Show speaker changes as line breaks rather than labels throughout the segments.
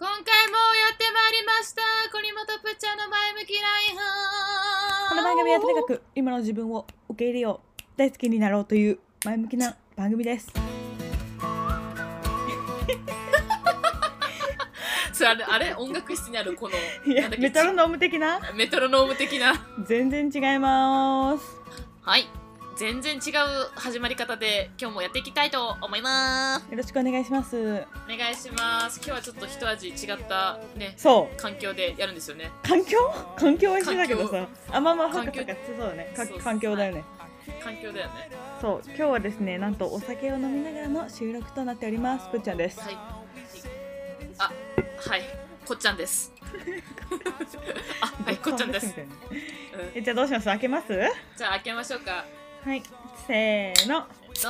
今回もやってまいりました。コニモトプッチャーの前向きライフ。
この番組はとにかく今の自分を受け入れよう大好きになろうという前向きな番組です。
それあれあれ音楽室にあるこの
いや
なんだっけ？
メトロノーム的な？
メトロノーム的な。
全然違います。
はい全然違う始まり方で今日もやっていきたいと思います。
よろしくお願いします。
お願いします。今日はちょっと一味違ったね
そう。
環境でやるんですよね。
環境？環境は一緒だけどさ。あまあまあ
環境
そうだね。環境。だよね。
環境だよね。
そう。今日はですねなんとお酒を飲みながらの収録となっております。ぷっちゃんです。
はい。あはい。こっちゃんです。あはいこっちゃんです、うん。
えじゃあどうします？開けます？
じゃあ開けましょうか
はいせーの。
の
ち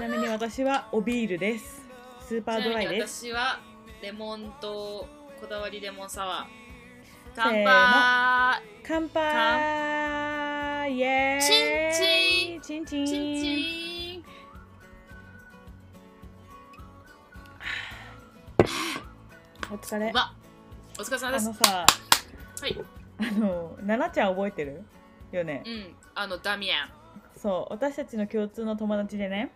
なみに私はおビールです。スーパードライです。
私はレモンとこだわりレモンサワー。乾杯。
乾杯。イエーイチンチン。
チンチン。
お疲れ。
お疲れ様です。
あのさ
はい。
あのななちゃん覚えてる？よね。
うん。あのダミアン
そう私たちの共通の友達でね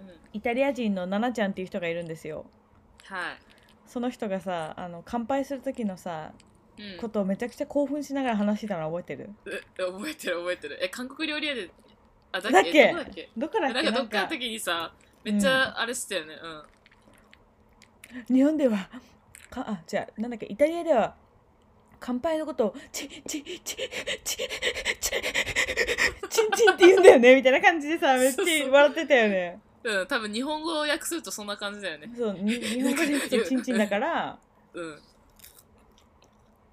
うん。
イタリア人のななちゃんっていう人がいるんですよ。
はい。
その人がさあの乾杯する時のさ
うん。
ことをめちゃくちゃ興奮しながら話してたの覚えてる？
え覚えてる覚えてる。え韓国料理屋であだっけ？
だっけ？
どこだっけ？なんかどっかの時にさめっちゃあれしたよね。うん。
日本ではかあじゃあなんだっけ？イタリアでは乾杯のことをチチチチチチチンチンって言うんだよねみたいな感じでさめっちゃ笑ってたよね
うん、多分日本語を訳するとそんな感じだよね。
そうに日本語で言うとチンチンだからっ
うん。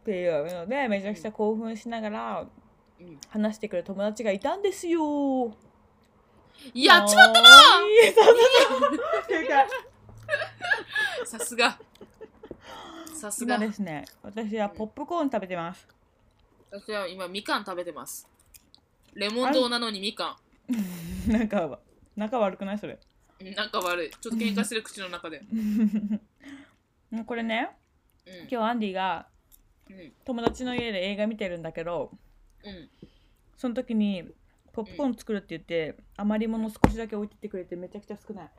ていうのでめちゃくちゃ興奮しながら、話してくる友達がいたんですよ
やっちまった
なっていうか
さすが。さすが
今。ですね私はポップコーン食べてます
私は今みかん食べてます。レモン堂なのにみか
なんか仲悪くない？それ
ん。うんなんか悪い。ちょっと喧嘩してる口の中で。
これね
うん。
今日アンディが
うん。
友達の家で映画見てるんだけど
うん。
その時にポップコーン作るって言って、余り物少しだけ置いてってくれてめちゃくちゃ少ない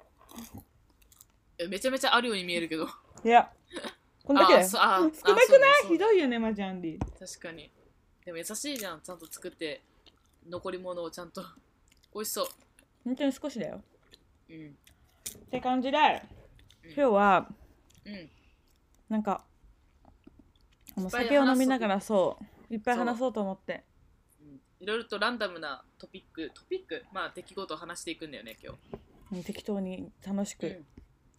えめちゃめちゃあるように見えるけど。
いや こんだけ？だよ少なくない？ひどいよねマジアンディ
確かに。でも優しいじゃん。ちゃんと作って、残り物をちゃんと。美味しそう。
本当に少しだよ
うん。
って感じで
うん
今日は
うん。
なんかあの
いっぱい
酒を飲みながらそういっぱい話そうと思って
うんいろいろとランダムなトピック、トピック、まあ出来事を話していくんだよね、今日。
うん適当に楽しく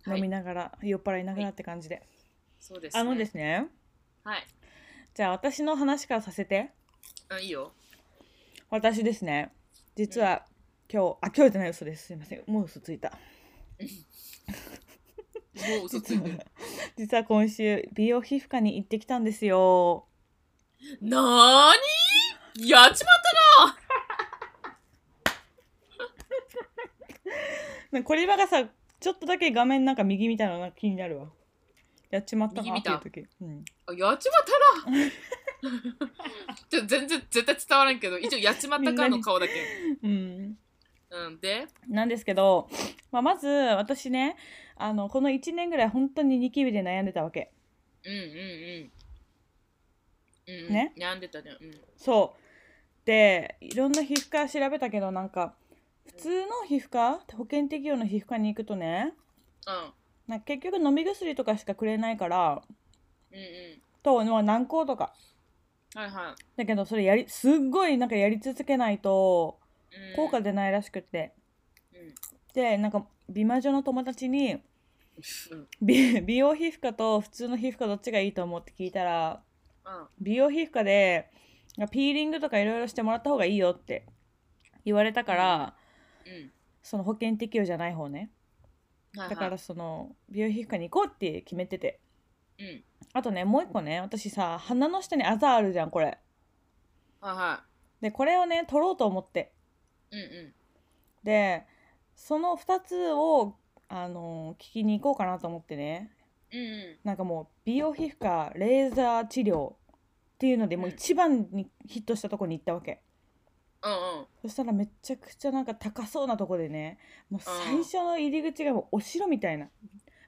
飲みながら、酔っ払いながらって感じで、
そうです、ね。
あのですね。
はい。
じゃあ私の話からさせて。
あいいよ。
私ですね。実は今日あ今日じゃない嘘です。すいません。もう嘘ついた。
もう嘘ついてる。
実は今週美容皮膚科に行ってきたんですよ。
なーに？やっちまっ
な！んかこれがさちょっとだけ画面なんか右みたいなのなんか気になるわやっちまったなっていう時、うん、
あやっちまったな。ちょ全然絶対伝わらんけど、一応やっちまったかの顔だけ。
うん、
うん、で、
なんですけど、まあ、まず私ねあのこの1年ぐらい本当にニキビで悩んでたわけ。
うんうんうん。うん、うん、
ね？
悩んでたね。うん。
そう。でいろんな皮膚科調べたけどなんか普通の皮膚科？保険適用の皮膚科に行くとね
うん。
な結局飲み薬とかしかくれないから
うんうん。
と、まあ、軟膏とか
はいは
だけどそれやりすっごいなんかやり続けないと
い。うん、
効果出ないらしくて、
うん。
でなんか美魔女の友達に
うん。
美美容皮膚科と普通の皮膚科どっちがいいと思うって聞いたら
うん。
美容皮膚科でピーリングとかいろいろしてもらった方がいいよって言われたから、
うん。
その保険適用じゃない方ね
はいはい。
だからその美容皮膚科に行こうって決めてて。
うん。
あとねもう一個ね私さ鼻の下にあざあるじゃんこれ。
はいは
でこれをね取ろうと思って。
い。うんうん。
でその2つをあの聞きに行こうかなと思ってね。
うん
なんかもう美容皮膚科レーザー治療っていうのでもう一番にヒットしたとこに行ったわけ。
うんうん
そしたらめちゃくちゃなんか高そうなとこでねもう最初の入り口がもうお城みたいな。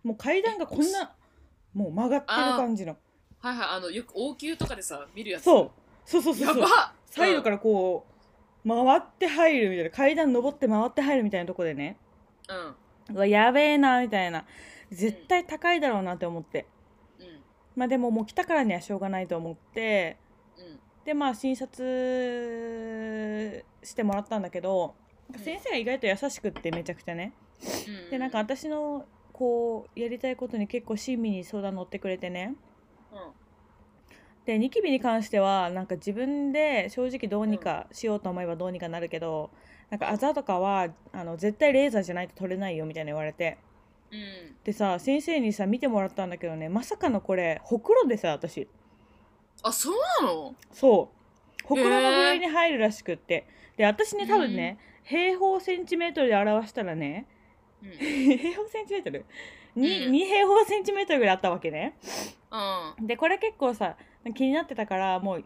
もう階段がこんなもう曲がってる感じの。
はいはいあのよく王宮とかでさ見るやつ。
そう。そうそうそうそう。
やばっ。
サイドからこう回って入るみたいな。階段登って回って入るみたいなとこでね。
うん。
うわやべえなみたいな。絶対高いだろうなって思って。
うん。
まあでももう来たからにはしょうがないと思って。
うん
でまあ診察してもらったんだけど
うん。
先生が意外と優しくってめちゃくちゃね。
うん。
でなんか私のこうやりたいことに結構親身に相談乗ってくれてね。
うん。
でニキビに関してはなんか自分で正直どうにかしようと思えばどうにかなるけどなんかあざとかはあの絶対レーザーじゃないと取れないよみたいな言われて。
うん。
でさ先生にさ見てもらったんだけどねまさかのこれほくろでさ私
あそうなの？
そう。ほくろの具合に入るらしくって。で私ね多分ね、平方センチメートルで表したらね
うん。
平方センチメートル？に、
うん。
2平方センチメートルぐらいあったわけね。
うん。
でこれ結構さ気になってたからもう
うん。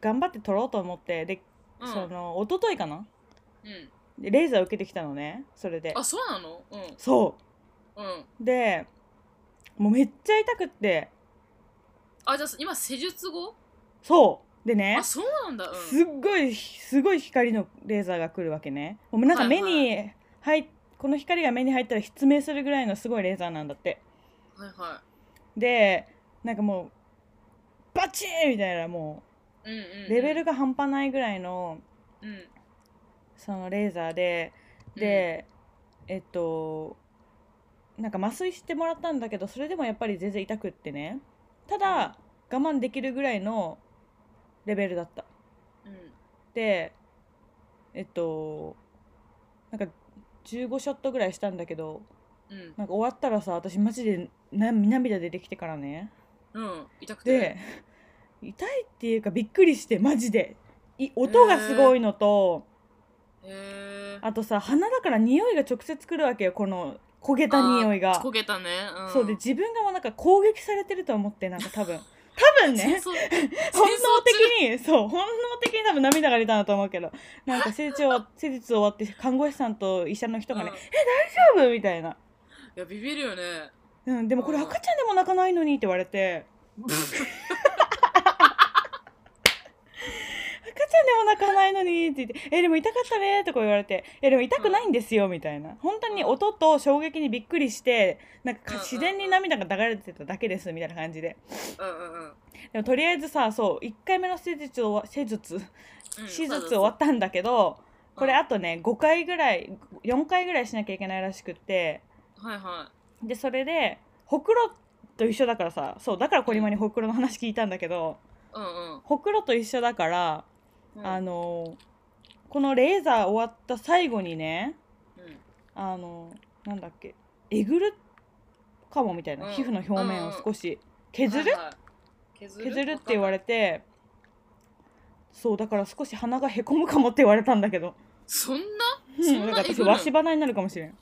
頑張って取ろうと思って。で、
うん。
その一昨日かな？
うん。
でレーザー受けてきたのね。それで。
あそうなの？うん。
そ
う。ん。
うでもうめっちゃ痛くって
あじゃあ今施術後？
そう。でね。
あそうなんだ。うん。
すっごいすごい光のレーザーが来るわけね。もうなんか目に入っこの光が目に入ったら失明するぐらいのすごいレーザーなんだって。
はいは
でなんかもうバチーンみたいなも
いうんうん
うレベルが半端ないぐらいの
うん。
そのレーザーでで、えっとなんか麻酔してもらったんだけどそれでもやっぱり全然痛くってねただ我慢できるぐらいのレベルだった。
うん。
でえっとなんか15ショットぐらいしたんだけど
うん。
なんか終わったらさ私マジでな涙出てきてからね。
うん。痛くて。
で痛いっていうかびっくりしてマジで。い音がすごいのと、
へえ
あとさ鼻だから匂いが直接くるわけよこの焦げた匂いが。
焦げたね。うん。
そうで自分がもうなんか攻撃されてると思ってなんか多分。多分ね。本能的にそう本能的に多分涙が出たんだと思うけど。なんか施術終わ施術終わって看護師さんと医者の人がね「
うん。
え大丈夫?」みたいな、
いやビビるよね。
うん、でもこれ
うん。
赤ちゃんでも泣かないのにって言われて 赤ちゃんでも泣かないのにって言って「えでも痛かったね」とか言われて「えでも痛くないんですよ」みたいな。本当に音と衝撃にびっくりしてなんか自然に涙が流れてただけですみたいな感じで。
うんうんうん。
でもとりあえずさそう1回目の施術を施術
うん
手術終わったんだけどこれあとね5回ぐらい4回ぐらいしなきゃいけないらしくって。
はいは
でそれでほくろと一緒だからさそうだからコリマにほくろの話聞いたんだけど
いうんうん。
ほくろと一緒だから、
うん。
あのこのレーザー終わった最後にね
うん。
あのなんだっけえぐるかもみたいな、
うん。
皮膚の表面を少し削る、
削
削るって言われてそうだから少し鼻がへこむかもって言われたんだけど、
そんな？
うん、
そ
から私わし鼻になるかもしれん。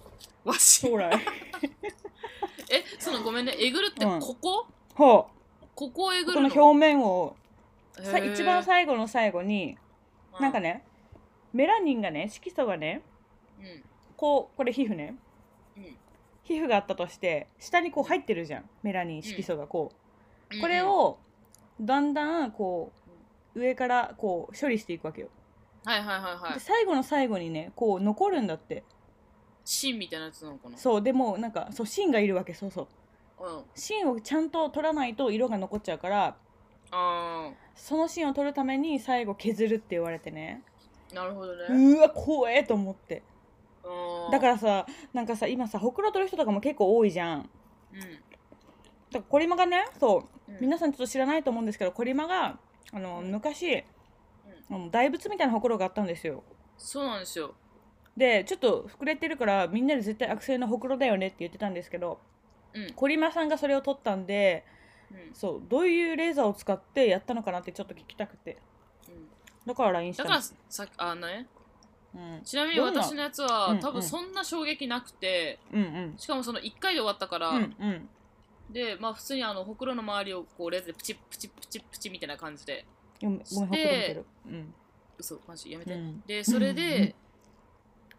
わし
将来。
えそのごめんね。えぐるって
うん。
ここ？
ほ
ここをえ
うこ
ぐるの？
の表面をさ一番最後の最後に
う
なんかねメラニンがね色素がね
うん。
こうこれ皮膚ね。
うん。
皮膚があったとして下にこう入ってるじゃん。メラニン色素がこ
う。
これをだんだんこう上からこう処理していくわけよ。
はいはいはいはい。
で最後の最後にねこう残るんだって。
芯みたいなやつなのかな？
そうでもなんかそう芯がいるわけそうそう。
うん。
芯をちゃんと取らないと色が残っちゃうから
あ
その芯を取るために最後削るって言われてね。
ーなるほどね
うわ怖えと思って。
うん。
だからさなんかさ今さほくろ取る人とかも結構多いじゃん。
うん。
だからコリマがねそう
うん。
皆さんちょっと知らないと思うんですけどコリマがあの昔、あの大仏みたいなほくろがあったんですよ。
そうなんですよ。
でちょっと膨れてるからみんなで絶対悪性のほくろだよねって言ってたんですけど
うん。
コリマさんがそれを取ったんで
うん。
そうどういうレーザーを使ってやったのかなってちょっと聞きたくて。
うん。
だから LINE したの
だからさあのね
うん。
ちなみに私のやつは、
うんうん
多分そんな衝撃なくて
うんうん。
しかもその1回で終わったから、
うんうん。
でまあ普通にあのほくろの周りをこうレーザーでプチプチプチプチみたいな感じで。
ごめんごめんほっとけてる。うん。
嘘マジやめて、
うん。
でそれで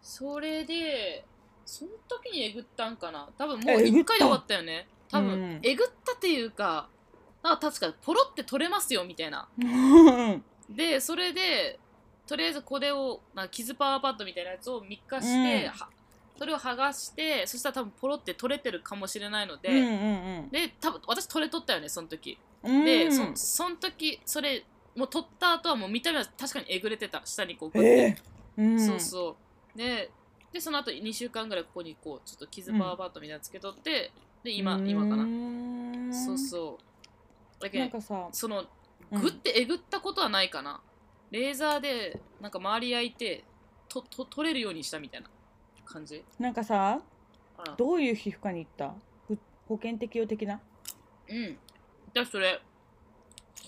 それでその時にえぐったんかな。多分もう
ええぐった
1回で終わったよね多分、
うん。
えぐったっていうかなんか確かポロって取れますよみたいな。
う ん
でそれでとりあえずこれをなんか傷パワーパッドみたいなやつを3日して、
うん。
はそれを剥がしてそしたら多分ポロって取れてるかもしれないので、
うんうん
で多分私取れとったよねその時。
うん
で、
うん。
そその時それもう取った後はもう見た目は確かにえぐれてた。下にこうグッて、
えーうん。
そうそう。ででその後2週間ぐらいここにこうちょっと傷パワーパッドみたいなのつけとって、で今今かな。
な
そうそう。だけど
なんかさ
その
うん。
グッてえぐったことはないかな、レーザーでなんか周り焼いてとと取れるようにしたみたいな感じ。
なんかさ
あ
どういう皮膚科に行った？ふ保険適用的な？
うん。だそれ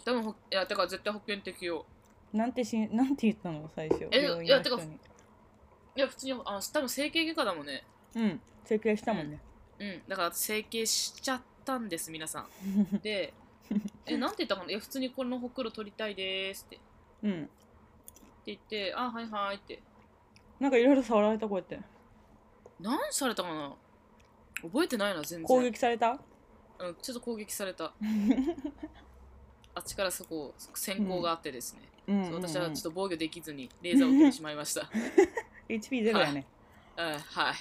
多分ほいやだから絶対保険適用。
なんてしんなんて言ったの？最初
えいやてかいや普通にあの多分整形外科だもんね。
うん。整形したもんね
うん。だから整形しちゃったんです皆さん。でえ なんて言ったかな？いや普通にこのほくろ取りたいですって。
うん。
って言ってあはいはいって。
なんかいろいろ触られたこうやって。
何されたかな？覚えてないな全然。
攻撃された？
うん、ちょっと攻撃された。あっちからそこ先行があってですね、
うん
私はちょっと防御できずにレーザーを受けてしまいました、
HP ゼロやね。
うん、はい。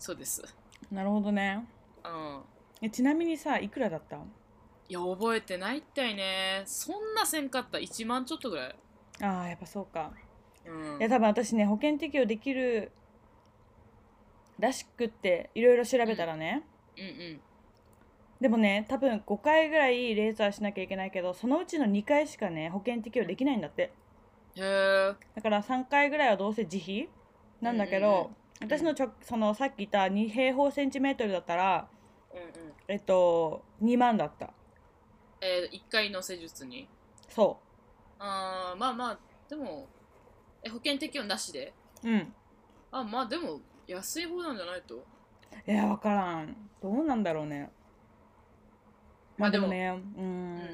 そうです
なるほどね。
うん。
えちなみにさいくらだった？
いや覚えてないったいね。そんなせんかった？1万ちょっとぐらい？
ああやっぱそうか。
うん。
いや多分私ね保険適用できるらしくっていろいろ調べたらね、
うん。うん
でもね多分5回ぐらいレーザーしなきゃいけないけどそのうちの2回しかね保険適用できないんだって。
へえ
だから3回ぐらいはどうせ自費なんだけど、私のちょそのさっき言った2平方センチメートルだったら
うんうん。
えっと2万だった。
えー、1回の施術に？
そ
あーまあまあでもえ保険適用なしで？
ううん。
あまあでも安い方なんじゃないと？
いや分からん。どうなんだろうね。まあでもねうん。
う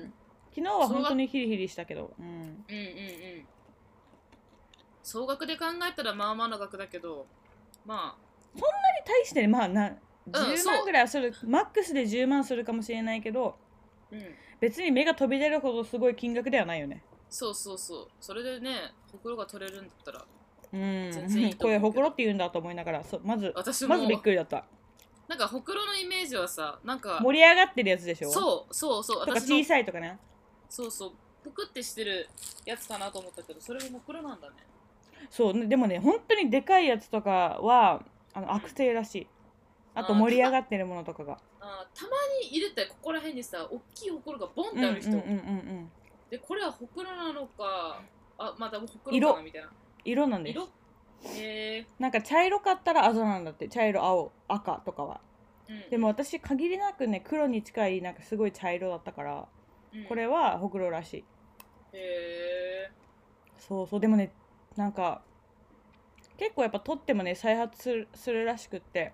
ん。
昨日は本当にヒリヒリしたけどうん。
うんうんうん。総額で考えたらまあまあな額だけどま
に対してねまあな10
そう
万ぐらいはする、マックスで10万するかもしれないけど
あうん。
別に目が飛び出るほどすごい金額ではないよね。
そうそうそう。それでねほくろが取れるんだったら
うん。これほくろって言うんだと思いながらそうまず
私も。
まずびっくりだった。
なんかほくろのイメージはさなんか
盛り上がってるやつでしょ？
そうそうそう。
とか小さいとかね。
そうそう。ぷくってしてるやつかなと思ったけどそれもほくろなんだね
そうねでもね本当にでかいやつとかはあの悪性らしい。あと盛り上がってるものとかが。
あーたまにいるってここら辺にさ大きいほくろがボンっ
うんうんうん
てある人、
うん。
でこれはほくろなのかあまたほくろか
色。
なみたいな。
色なんです。
色？へえ
なんか茶色かったらあざなんだって。茶色青赤とかは。
うん。
でも私限りなくね黒に近いなんかすごい茶色だったから
うん。
これはほくろらしい。
へえ
そうそう。でもねなんか結構やっぱ取ってもね再発するするらしくって。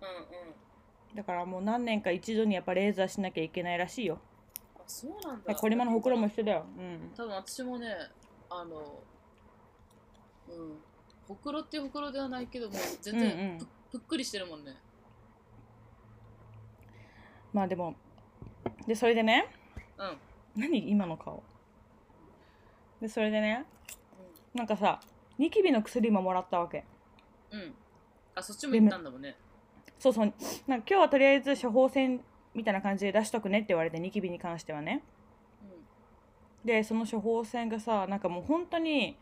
うんうん。
だからもう何年か一度にやっぱレーザーしなきゃいけないらしいよ。
あそうなんだ。
これまのほくろも一緒だよ。うん。
多分私もねあのうん。ほくろってほくろではないけども全然
うんうん。
ぷ,、ぷっくりしてるもんね。
まあでもでそれでね。
うん。
何？今の顔。でそれでねなんかさニキビの薬ももらったわけ。
うん、うん、あそっちも行ったんだもんね。
そうそう。なんか今日はとりあえず処方箋みたいな感じで出しとくねって言われてニキビに関してはね。でその処方箋がさなんかもう本当に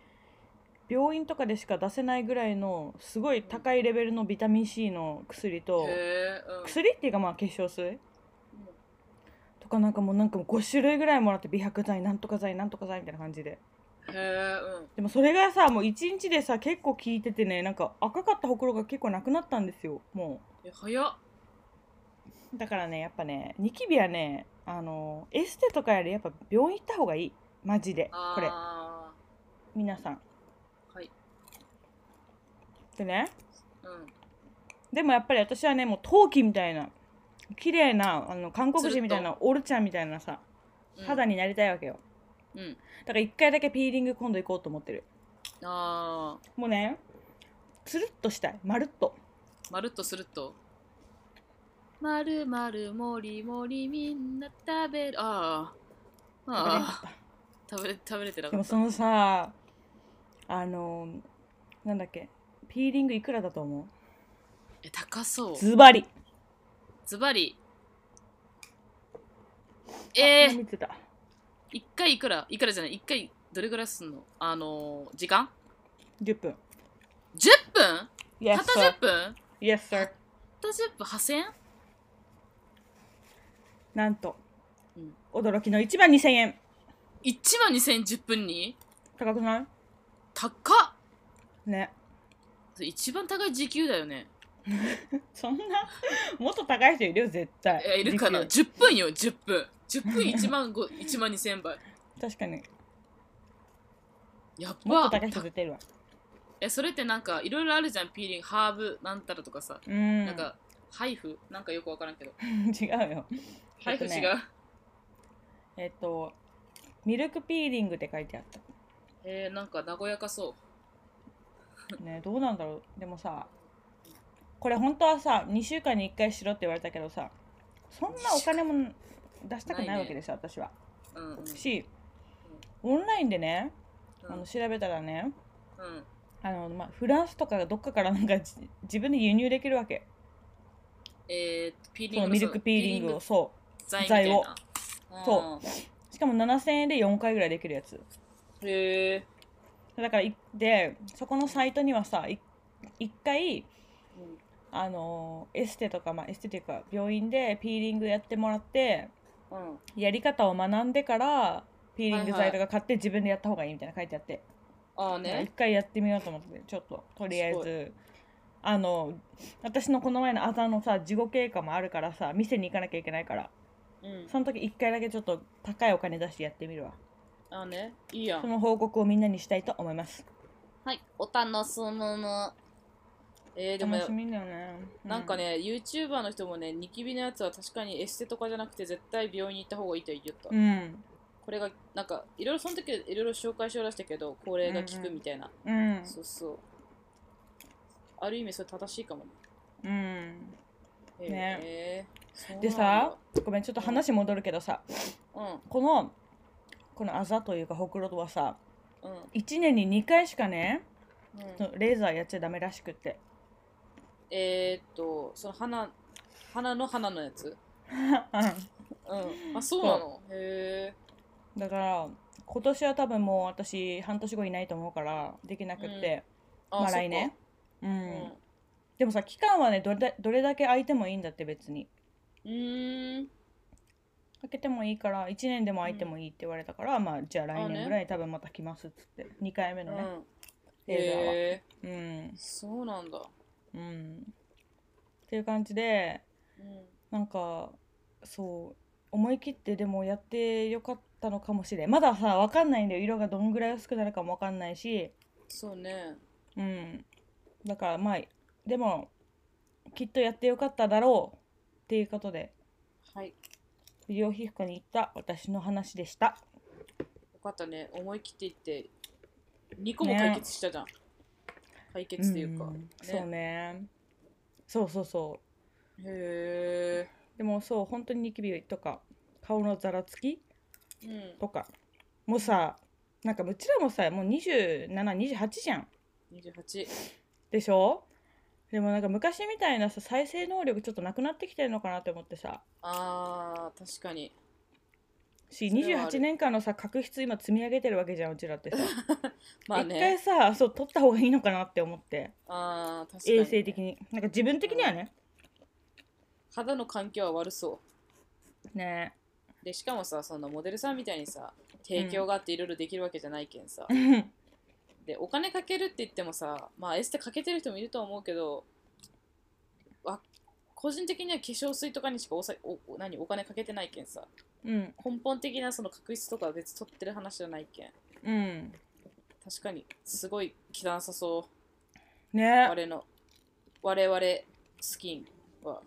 病院とかでしか出せないぐらいのすごい高いレベルのビタミン C の薬
うん、
と
うん。
薬っていうかまあ化粧水？とかなんかもうなんかもう5種類ぐらいもらって美白剤なんとか剤なんとか剤みたいな感じで
へえうん。
でもそれがさもう1日でさ結構効いててねなんか赤かったほくろが結構なくなったんですよも
え早っ。
うだからねやっぱねニキビはねあのエステとかよりやっぱ病院行った方がいい。マジでこれ。
あ
皆さん。
ーはい。
でね。
うん。
でもやっぱり私はねもう陶器みたいな綺麗なあの韓国人みたいなオルちゃんみたいなさ
うん。
肌になりたいわけよ、
うん
だから一回だけピーリング今度行こうと思ってる。
あー。
もうねつるっとしたい。まるっと。
まるっとすると。まるまるもりもりみんな食べる。ああああ食べれ食べれてなかった。
でもそのさあのなんだっけピーリングいくらだと思
え高そう。
うズバリ。
ズバリ。えー、
見てた
一回いくらいくらじゃない一回どれぐらいすんの？あのー、時間
？10分
?10 分
？Yes
たった
sir
10分
？Yes sir.
たった10分？8000円
なんと、
うん。
驚きの1万2000円
?1 万2000円10分に？
高くない？
高っ！
ね。
一番高い時給だよね。
そんな？もっと高い人いるよ絶対。
えいるかな？
時
?10 分よ10分10分1万5 1万2000円倍
給確かに。
やっ
もっと
ば
高い人絶対いるわ。
えそれってなんかいろいろあるじゃん。ピーリングハーブなんたらとかさ、
うん。
なんかハイフなんかよくわからんけど。
違うよ。
ハイフ違う、
えっとね。えっとミルクピーリングって書いてあった。
えー、なんか和やかそう。
ねどうなんだろう。でもさこれ本当はさ2週間に1回しろって言われたけどさそんなお金も出したくないわけですよ、私は。
うんうん。
しオンラインでね
うん。
あの調べたらね
うん。
あの、まあ、フランスとかどっかからなんかじ自分で輸入できるわけ。
えー、ピーリ
その
ング
ミルクピーリングをそ
剤みたいな。
そうう。しかも7000円で4回ぐらいできるやつ。
へえ
だからいでそこのサイトにはさい1回
うん。
あのエステとか、まあ、エステというか病院でピーリングやってもらって
うん
やり方を学んでからピーリング剤とか買って自分でやった方がいいみたいな書いてあって、
ああ
一
ね
回やってみようと思ってちょっととりあえ
す
ずあの私のこの前のあざのさ事後経過もあるからさ店に行かなきゃいけないから。
うん。
その時一回だけちょっと高いお金出してやってみるわ。
ああね。いいやん。
その報告をみんなにしたいと思います。
はい。お楽しみのえー、でも
楽しみだよね、う
なんかね、YouTuber の人もね、ニキビのやつは確かにエステとかじゃなくて絶対病院に行った方がいいと言った。
うん。
これが、なんか、いろいろその時いろいろ紹介しようらしたけど、これが効くみたいな。
うん。
そうそう。ある意味それ正しいかもね。
うん。
え
ね。
えそうなんだ。
でさ、ごめんちょっと話戻るけどさ
うん、
このこのあざというかほくろはさ
うん、
1年に2回しかね
うん。
レーザーやっちゃダメらしくって
えー、っと、その鼻、鼻の鼻のやつ？うん。あ、そうなの？へえ。
だから今年は多分もう私半年後いないと思うからできなくって、
あ、
まあ来年。うん、
うん。
でもさ期間はねどれだどれだけ空いてもいいんだって別に。
うーん。
開けてもいいから1年でも空いてもいいって言われたから、まあじゃあ来年ぐらい多分また来ますっつって。2回目のね、
うん。
は。
へえ。
うん。
そうなんだ。
うんっていう感じで
うん。
なんかそう思い切ってでもやってよかったのかもしれんまださ分かんないんだよ色がどんぐらい薄くなるかも分かんないし
そうね。
うんだからまあでもきっとやってよかっただろうっていうことで
はい。
医療皮膚科に行った私の話でした
よかったね。思い切っていって、2個も解決したじゃん。解決っていうか。
ん
ね
そうねそうそうそう
へえ。
でもそう本当にニキビとか顔のざらつき
うん。
とかもうさなんかうちらもさもう2728じゃん
28。
でしょ？でもなんか昔みたいなさ再生能力ちょっとなくなってきてるのかなって思ってさ
あー、確かに。
し
それはある
28年間のさ確執今積み上げてるわけじゃんうちらってさ
まあ
一回
ね。
さそう取った方がいいのかなって思って
あー、確かに。
衛生的になんか自分的にはね
肌の環境は悪そ
ね
う。で、しかもさ、そのモデルさんみたいにさ、提供があっていろいろできるわけじゃないけんさ。で、お金かけるって言ってもさ、まあエステかけてる人もいると思うけど、わ個人的には化粧水とかにしかおさおお何お金かけてないけんさ。
うん。
根本的なその確執とかは別に取ってる話じゃないけん。
うん。
確かにすごい汚さそう。
ね。
我の我々スキンは。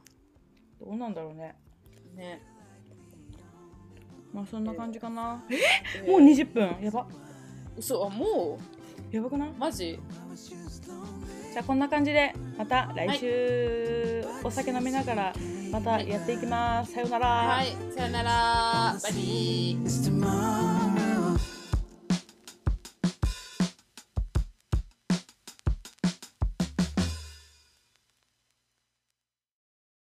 どうなんだろうね。
ね。
まあそんな感じかな、
えー。
もう20分。やば。
嘘あも
やばくない？う
マジ？
じゃあこんな感じでまた来週、お酒飲みながらまたやっていきます、さようなら、
はい。さよなら。バイビー.